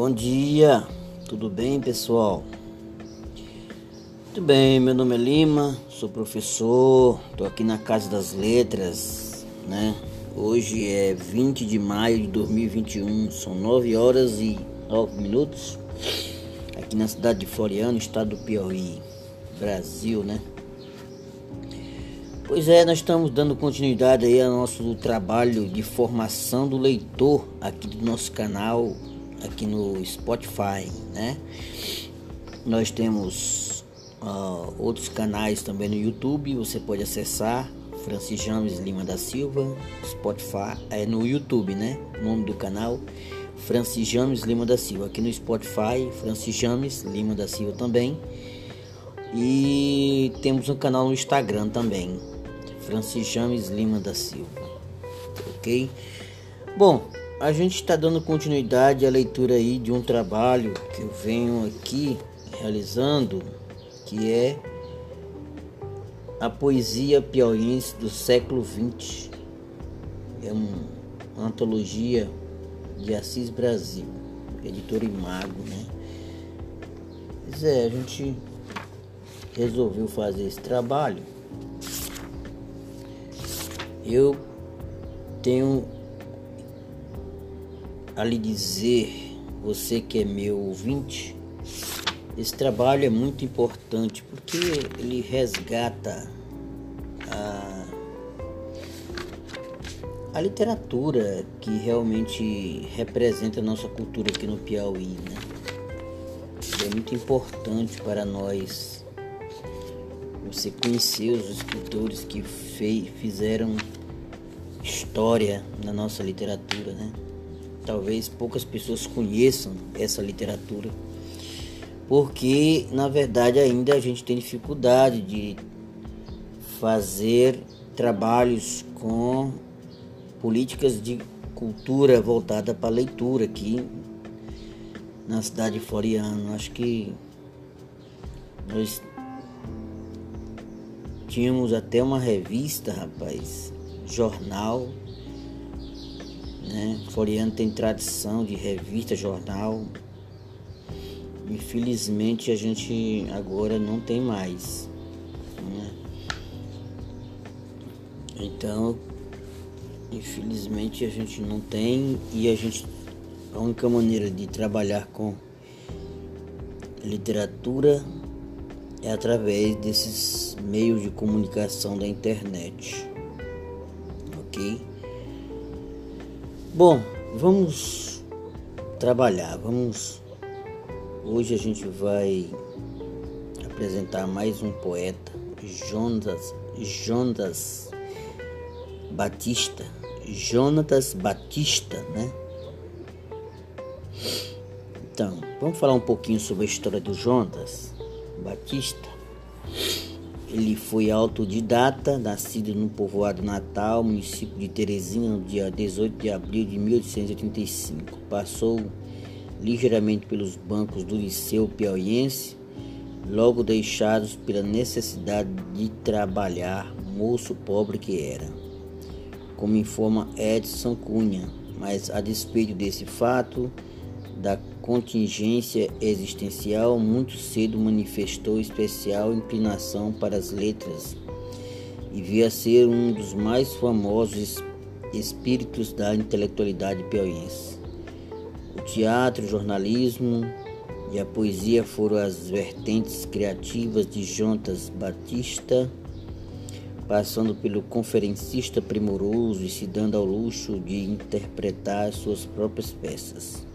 Bom dia, tudo bem pessoal? Tudo bem, meu nome é Lima, sou professor, estou aqui na Casa das Letras, né? Hoje é 20 de maio de 2021, são 9 horas e 9 minutos, aqui na cidade de Floriano, estado do Piauí, Brasil, né? Pois é, nós estamos dando continuidade aí ao nosso trabalho de formação do leitor aqui do nosso canal, aqui no Spotify, né? Nós temos uh, outros canais também no YouTube, você pode acessar Francis James Lima da Silva, Spotify, é no YouTube, né? O nome do canal Francis James Lima da Silva. Aqui no Spotify, Francis James Lima da Silva também. E temos um canal no Instagram também, Francis James Lima da Silva. Ok? Bom, a gente está dando continuidade à leitura aí de um trabalho que eu venho aqui realizando, que é a poesia piauiense do século XX. É uma antologia de Assis Brasil, editora Imago, né? Pois é, a gente resolveu fazer esse trabalho eu tenho a lhe dizer, você que é meu ouvinte, esse trabalho é muito importante porque ele resgata a, a literatura que realmente representa a nossa cultura aqui no Piauí. Né? É muito importante para nós você conhecer os escritores que fizeram história na nossa literatura, né? Talvez poucas pessoas conheçam essa literatura, porque na verdade ainda a gente tem dificuldade de fazer trabalhos com políticas de cultura voltada para a leitura aqui na cidade de Floriano. Acho que nós tínhamos até uma revista, rapaz, jornal. Né? Floriano tem tradição de revista, jornal. Infelizmente a gente agora não tem mais. Né? Então, infelizmente a gente não tem e a gente a única maneira de trabalhar com literatura é através desses meios de comunicação da internet ok? Bom, vamos trabalhar, vamos. Hoje a gente vai apresentar mais um poeta, Jonas, Jonas Batista, Jonatas Batista, né? Então, vamos falar um pouquinho sobre a história do Jonas Batista. Ele foi autodidata, nascido no povoado Natal, município de Teresina, no dia 18 de abril de 1885. Passou ligeiramente pelos bancos do Liceu Piauiense, logo deixados pela necessidade de trabalhar, moço pobre que era. Como informa Edson Cunha, mas a despeito desse fato, da contingência existencial, muito cedo manifestou especial inclinação para as letras e via ser um dos mais famosos espíritos da intelectualidade piauiense. O teatro, o jornalismo e a poesia foram as vertentes criativas de Jontas Batista, passando pelo conferencista primoroso e se dando ao luxo de interpretar suas próprias peças.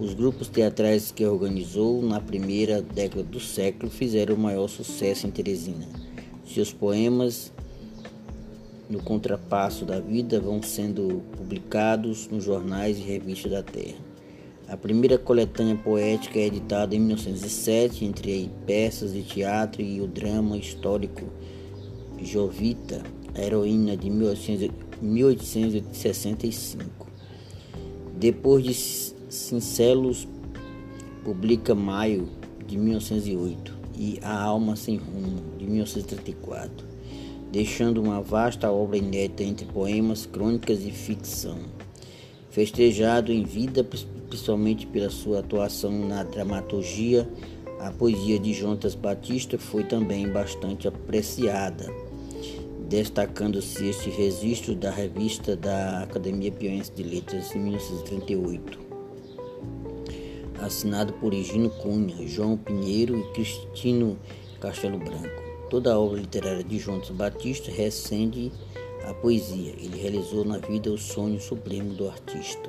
Os grupos teatrais que organizou na primeira década do século fizeram o maior sucesso em Teresina. Seus poemas, no contrapasso da vida, vão sendo publicados nos jornais e revistas da terra. A primeira coletânea poética é editada em 1907, entre peças de teatro e o drama histórico Jovita, a heroína de 1865. Depois de Cincelos publica Maio de 1908 e A Alma Sem Rumo de 1934, deixando uma vasta obra inédita entre poemas, crônicas e ficção. Festejado em vida, principalmente pela sua atuação na dramaturgia, a poesia de Jonas Batista foi também bastante apreciada, destacando-se este registro da revista da Academia Piauiense de Letras em 1938, assinado por Higino Cunha, João Pinheiro e Cristino Castelo Branco. Toda a obra literária de Jonas Batista recende a poesia. Ele realizou na vida o sonho supremo do artista.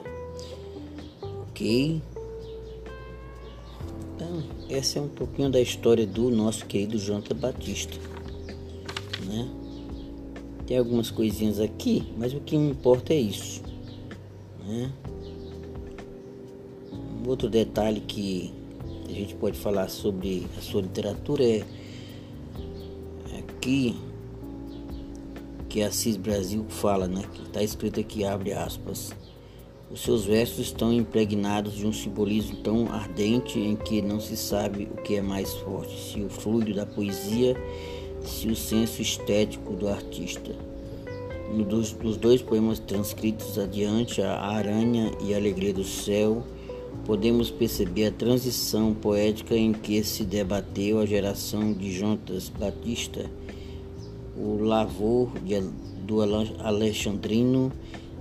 Ok? Então, essa é um pouquinho da história do nosso querido Jonathan Batista. Né? Tem algumas coisinhas aqui, mas o que me importa é isso. Né? Outro detalhe que a gente pode falar sobre a sua literatura é aqui que a Assis Brasil fala, né? Está escrito aqui, abre aspas. Os seus versos estão impregnados de um simbolismo tão ardente em que não se sabe o que é mais forte, se o fluido da poesia, se o senso estético do artista. Nos dois poemas transcritos adiante, A Aranha e a Alegria do Céu, podemos perceber a transição poética em que se debateu a geração de Jonas Batista o lavor do alexandrino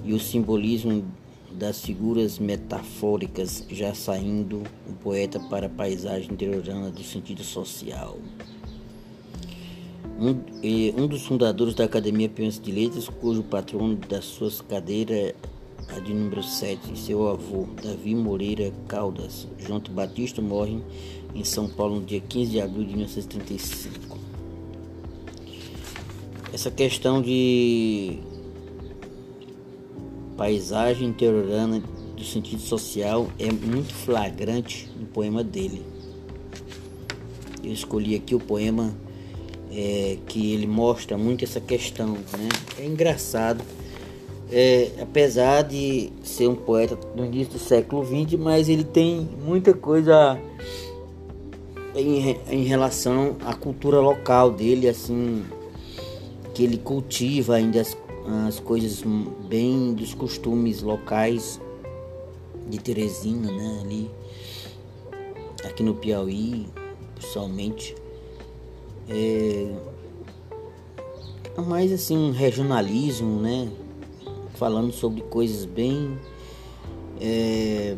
e o simbolismo das figuras metafóricas, já saindo o poeta para a paisagem interiorana do sentido social. Um, um dos fundadores da Academia Piauiense de Letras, cujo patrono das suas cadeiras a de número 7, seu avô, Davi Moreira Caldas, João Batista, morre em São Paulo no dia 15 de abril de 1935 essa questão de paisagem interiorana do sentido social é muito flagrante no poema dele. Eu escolhi aqui o poema é, que ele mostra muito essa questão. Né? É engraçado, é, apesar de ser um poeta do início do século XX, mas ele tem muita coisa em, em relação à cultura local dele, assim, que ele cultiva ainda as, as coisas bem dos costumes locais de Teresina, né? Ali, aqui no Piauí, pessoalmente. É, é mais assim um regionalismo, né? Falando sobre coisas bem é,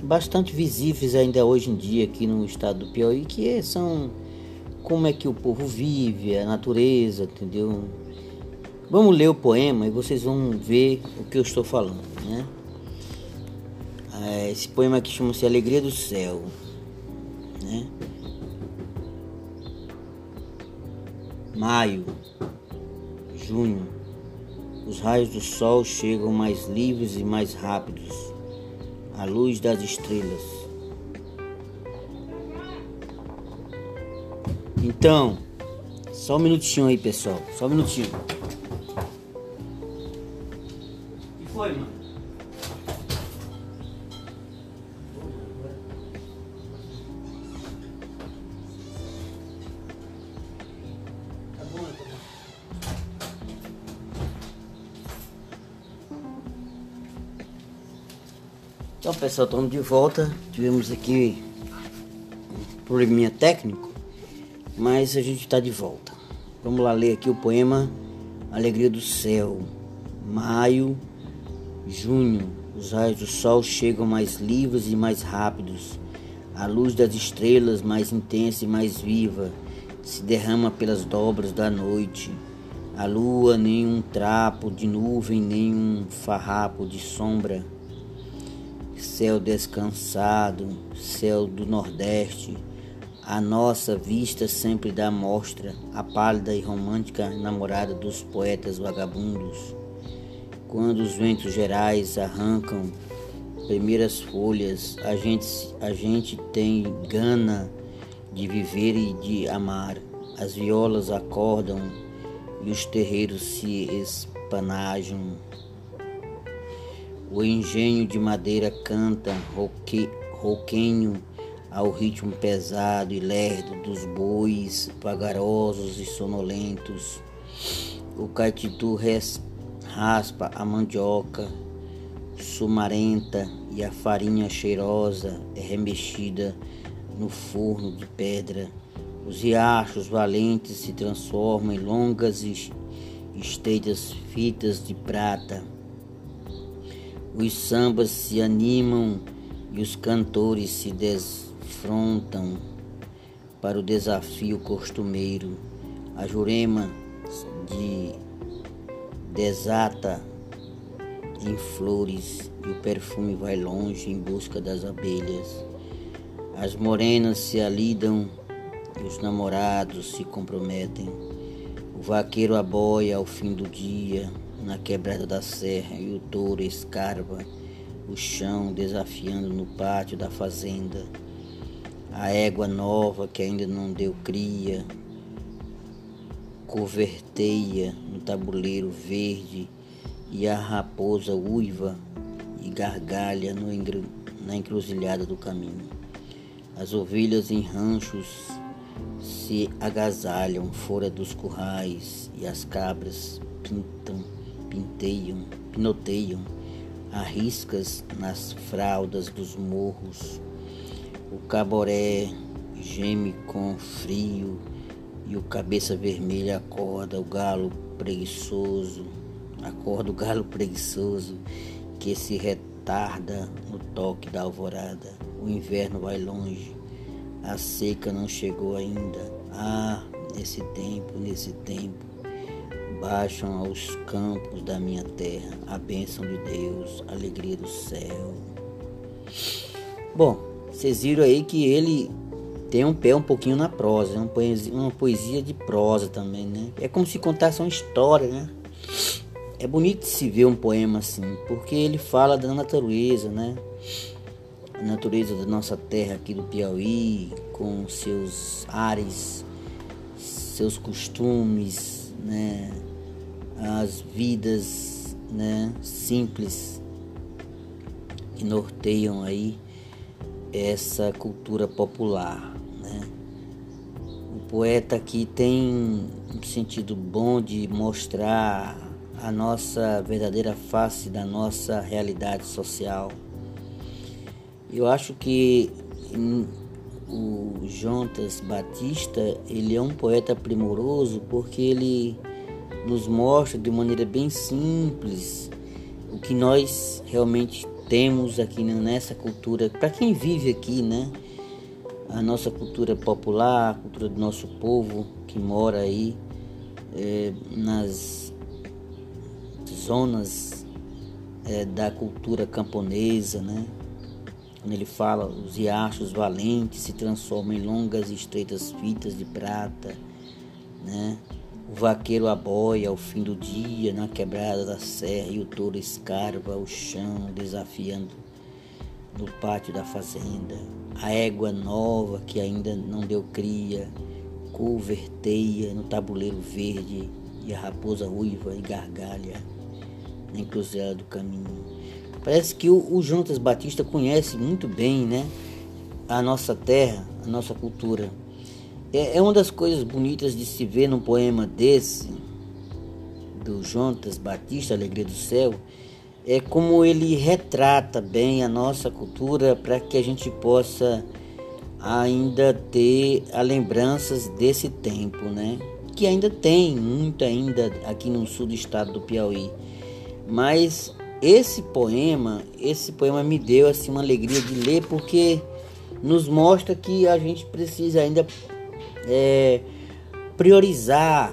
bastante visíveis ainda hoje em dia aqui no estado do Piauí, que são como é que o povo vive, a natureza, entendeu? Vamos ler o poema e vocês vão ver o que eu estou falando, né? É, esse poema aqui chama-se Alegria do Céu, né? Maio, junho, os raios do sol chegam mais livres e mais rápidos, à luz das estrelas Então, só um minutinho aí, pessoal. Só um minutinho. O que foi, mano? Então, pessoal, estamos de volta. Tivemos aqui um probleminha técnico mas a gente está de volta. Vamos lá ler aqui o poema Alegria do Céu. Maio, junho, os raios do sol chegam mais livres e mais rápidos. A luz das estrelas, mais intensa e mais viva, se derrama pelas dobras da noite. A lua, nem um trapo de nuvem, nem um farrapo de sombra. Céu descansado, céu do Nordeste a nossa vista sempre dá mostra a pálida e romântica namorada dos poetas vagabundos. Quando os ventos gerais arrancam primeiras folhas, a gente, a gente tem gana de viver e de amar. As violas acordam e os terreiros se espanajam. O engenho de madeira canta roque, roquenho ao ritmo pesado e lerdo dos bois vagarosos e sonolentos. O caititu res, raspa a mandioca sumarenta e a farinha cheirosa é remexida no forno de pedra. Os riachos valentes se transformam em longas e estreitas fitas de prata. Os sambas se animam e os cantores se desfrontam para o desafio costumeiro. A Jurema de desata em flores e o perfume vai longe em busca das abelhas. As morenas se alidam e os namorados se comprometem. O vaqueiro aboia ao fim do dia na quebrada da serra e o touro escarva o chão desafiando no pátio da fazenda. A égua nova que ainda não deu cria coverteia no tabuleiro verde e a raposa uiva e gargalha na encruzilhada do caminho. As ovelhas em ranchos se agasalham fora dos currais e as cabras pintam, pinteiam, pinoteiam arriscas nas fraldas dos morros. O caboré geme com frio e o cabeça vermelha acorda o galo preguiçoso, acorda o galo preguiçoso que se retarda no toque da alvorada. O inverno vai longe, a seca não chegou ainda. Ah, nesse tempo, nesse tempo, baixam aos campos da minha terra a bênção de Deus, a alegria do céu. Bom, vocês viram aí que ele tem um pé um pouquinho na prosa, uma poesia, uma poesia de prosa também, né? É como se contasse uma história, né? É bonito se ver um poema assim, porque ele fala da natureza, né? A natureza da nossa terra aqui do Piauí, com seus ares, seus costumes, né? As vidas, né? Simples que norteiam aí essa cultura popular poeta aqui tem um sentido bom de mostrar a nossa verdadeira face da nossa realidade social. Eu acho que o Jontas Batista, ele é um poeta primoroso porque ele nos mostra de maneira bem simples o que nós realmente temos aqui nessa cultura, para quem vive aqui, né? a nossa cultura popular, a cultura do nosso povo que mora aí é, nas zonas é, da cultura camponesa, né? Quando ele fala, os riachos valentes se transformam em longas e estreitas fitas de prata, né? O vaqueiro aboia ao fim do dia na quebrada da serra e o touro escarva o chão, desafiando no pátio da fazenda. A égua nova que ainda não deu cria, couverteia no tabuleiro verde e a raposa ruiva e gargalha na encruzilhada do caminho. Parece que o, o Jonas Batista conhece muito bem né, a nossa terra, a nossa cultura. É, é uma das coisas bonitas de se ver num poema desse, do Jonas Batista, Alegria do Céu, é como ele retrata bem a nossa cultura para que a gente possa ainda ter as lembranças desse tempo, né? Que ainda tem muito ainda aqui no sul do estado do Piauí. Mas esse poema, esse poema me deu assim uma alegria de ler porque nos mostra que a gente precisa ainda é, priorizar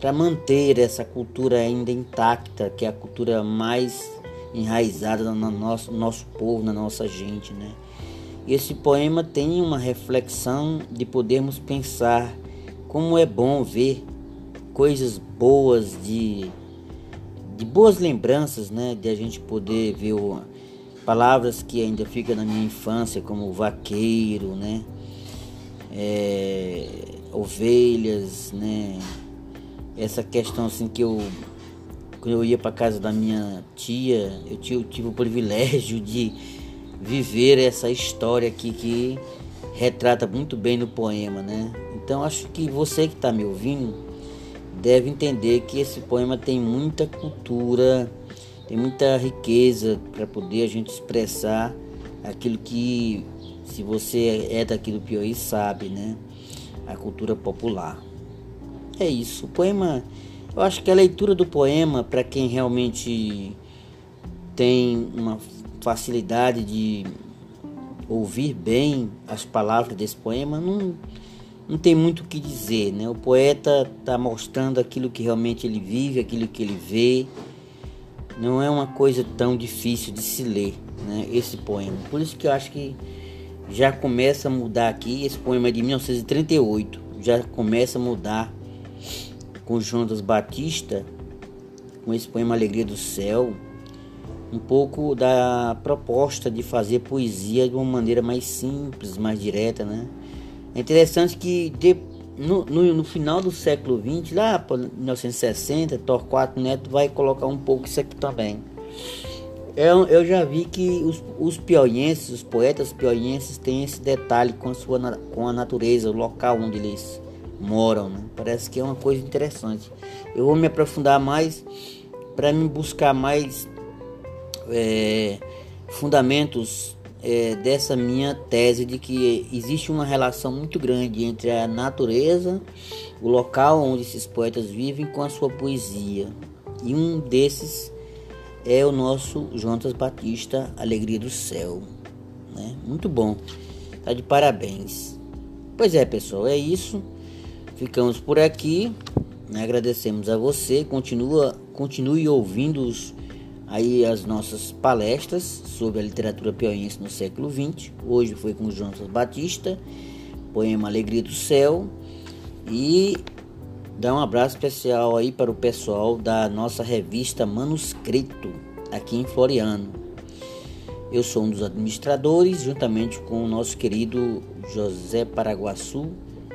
para manter essa cultura ainda intacta, que é a cultura mais enraizada no nosso, nosso povo, na nossa gente, né? Esse poema tem uma reflexão de podermos pensar como é bom ver coisas boas de, de boas lembranças, né? De a gente poder ver o, palavras que ainda ficam na minha infância, como vaqueiro, né? É, ovelhas, né? essa questão assim que eu quando eu ia para casa da minha tia, eu tive, eu tive o privilégio de viver essa história aqui que retrata muito bem no poema, né? Então acho que você que está me ouvindo deve entender que esse poema tem muita cultura, tem muita riqueza para poder a gente expressar aquilo que, se você é daqui do Piauí, sabe, né? A cultura popular. É isso. O poema, eu acho que a leitura do poema, para quem realmente tem uma facilidade de ouvir bem as palavras desse poema, não, não tem muito o que dizer, né? O poeta está mostrando aquilo que realmente ele vive, aquilo que ele vê, não é uma coisa tão difícil de se ler, né, esse poema. Por isso que eu acho que já começa a mudar aqui, esse poema é de 1938, já começa a mudar com Jonas Batista, com esse poema Alegria do Céu, um pouco da proposta de fazer poesia de uma maneira mais simples, mais direta, né? É interessante que de, no, no, no, final do século XX, lá para 1960, Torquato Neto vai colocar um pouco isso aqui também. Eu, eu já vi que os, os os poetas piauienses têm esse detalhe com a, sua, com a natureza, o local onde eles moram. Né? Parece que é uma coisa interessante. Eu vou me aprofundar mais para me buscar mais é, fundamentos é, dessa minha tese de que existe uma relação muito grande entre a natureza, o local onde esses poetas vivem, com a sua poesia. E um desses é o nosso Jonas Batista, Alegria do Céu. Né? Muito bom, tá de parabéns. Pois é, pessoal, é isso. Ficamos por aqui. Agradecemos a você. Continua, continue ouvindo os aí as nossas palestras sobre a literatura piauiense no século XX. Hoje foi com o Jonas Batista, poema Alegria do Céu. E dá um abraço especial aí para o pessoal da nossa revista Manuscrito, aqui em Floriano. Eu sou um dos administradores, juntamente com o nosso querido José Paraguaçu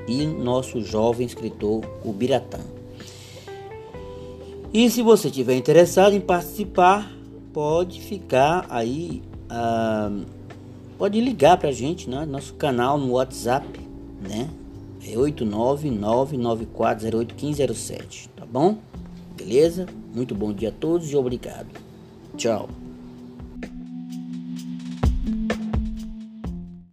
e nosso jovem escritor, o Biratã. E se você tiver interessado em participar, pode ficar aí, ah, pode ligar para a gente, né? Nosso canal no WhatsApp, né? É 89994081507, tá bom? Beleza? Muito bom dia a todos e obrigado. Tchau.